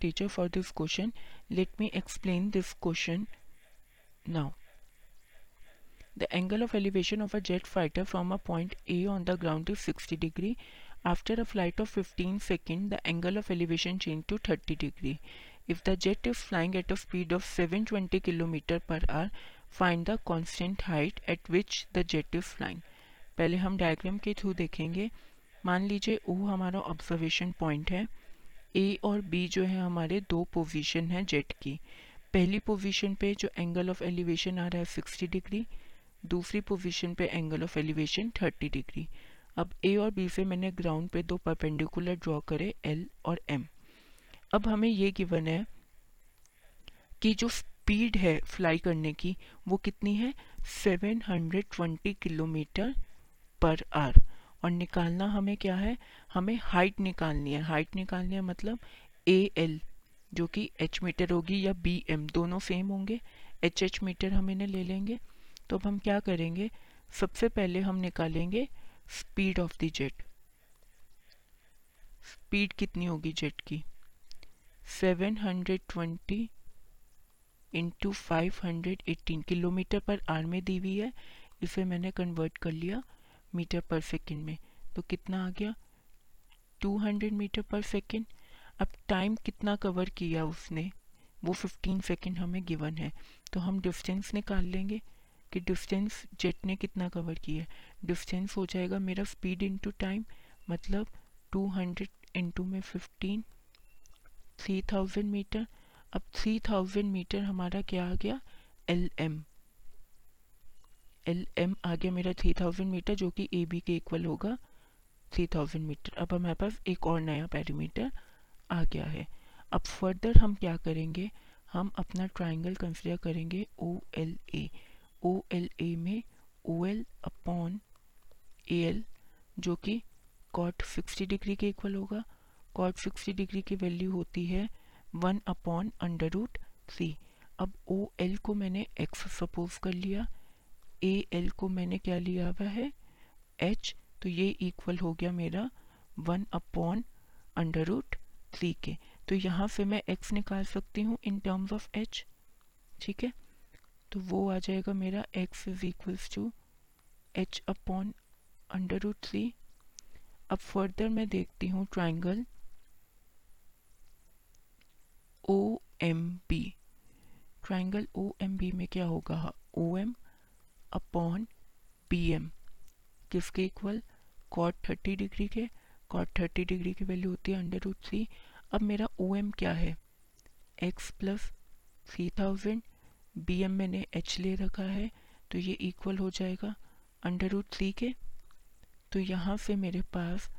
teacher for this question. Let me explain this question now. The angle of elevation of a jet fighter from a point A on the ground is 60 degree. After a flight of 15 seconds, the angle of elevation changed to 30 degree. If the jet is flying at a speed of 720 km per hour, find the constant height at which the jet is flying. पहले हम diagram के through देखेंगे मान लीजिए ओ हमारा observation point है ए और B जो है हमारे दो पोजीशन हैं जेट की। पहली पोजीशन पे जो एंगल ऑफ़ एलिवेशन आ रहा है सिक्सटी डिग्री दूसरी पोजीशन पे angle of elevation thirty degree अब ए और बी से मैंने ग्राउंड पे दो परपेंडिकुलर ड्रॉ करे एल और एम अब हमें ये गिवन है कि जो स्पीड है फ्लाई करने की, वो कितनी है? 720 किलोमीटर पर आवर और निकालना हमें क्या है? हमें हाइट निकालनी है। हाइट निकालनी है मतलब ए एल जो कि एच मीटर होगी या बी एम दोनों सेम होंगे। एच एच मीटर हम इन्हें ले लेंगे। तो अब हम क्या करेंगे? सबसे पहले हम निकालेंगे speed of the jet speed कितनी होगी जेट की? 720 into five kilometre per hour में दी हुई है। इसे मैंने कन्वर्ट कर लिया। मीटर पर सेकेंड में। तो कितना आ गया? 200 मीटर पर सेकेंड। अब टाइम कितना कवर किया उसने? वो 15 सेकेंड हमें गिवन है। तो हम डिस्टेंस निकाल लेंगे कि डिस्टेंस जेट ने कितना कवर किया। डिस्टेंस हो जाएगा मेरा स्पीड इनटू टाइम मतलब 200 हंड्रेड इंटू में 15 3000 मीटर अब 3000 मीटर हमारा क्या आ गया? एल एम एल एम आ गया मेरा 3000 मीटर जो कि ए बी के इक्वल होगा। 3000 मीटर। अब हमारे पास एक और नया पैरीमीटर आ गया है। अब फर्दर हम क्या करेंगे? हम अपना ट्राइंगल कंसिडर करेंगे ओ L A O L A में O L upon A L जो कि कॉट 60 डिग्री के इक्वल होगा। कॉट 60 डिग्री की वैल्यू होती है one upon under root C अब ओ एल को मैंने एक्स सपोज़ कर लिया। ए एल को मैंने क्या लिया हुआ है? एच तो ये इक्वल हो गया मेरा one upon under root three के तो यहाँ से मैं एक्स निकाल सकती हूँ इन टर्म्स ऑफ़ एच ठीक है? तो वो आ जाएगा मेरा X is equals to H upon under root three अब फर्दर मैं देखती हूँ triangle O M B triangle O M B में क्या होगा? O M upon P M किसके इक्वल कॉट थर्टी डिग्री के। कॉट थर्टी डिग्री की वैल्यू होती है अंडर रूट सी अब मेरा ओ एम क्या है? X plus three thousand B M मैंने एच ले रखा है तो ये इक्वल हो जाएगा अंडर रूट थ्री के। तो यहाँ से मेरे पास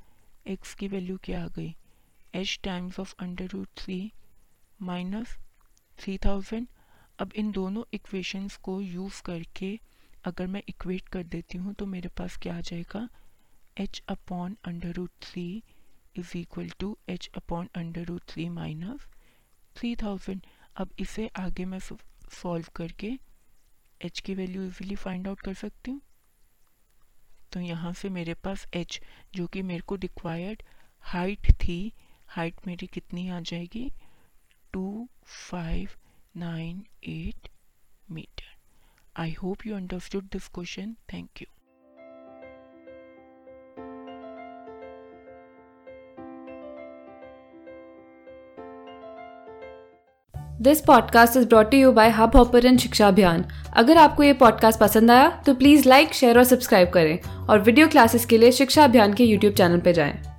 एक्स की वैल्यू क्या आ गई? H times of under root three minus three thousand अब इन दोनों इक्वेशंस को यूज़ करके अगर मैं इक्वेट कर देती हूँ तो मेरे पास क्या आ जाएगा? H upon under root three is equal to H upon under root three minus three thousand अब इसे आगे मैं सॉल्व करके एच की वैल्यू इजीली फाइंड आउट कर सकती हूँ। तो यहाँ से मेरे पास एच जो कि मेरे को रिक्वायर्ड हाइट थी हाइट मेरी कितनी आ जाएगी? Two five nine eight metre I hope you understood this question. Thank you. This podcast is brought you by Hub Hopper and Shiksha Abhiyan अगर आपको ये पॉडकास्ट पसंद आया तो प्लीज़ लाइक शेयर और सब्सक्राइब करें और वीडियो क्लासेस के लिए शिक्षा अभियान के यूट्यूब चैनल पर जाएँ।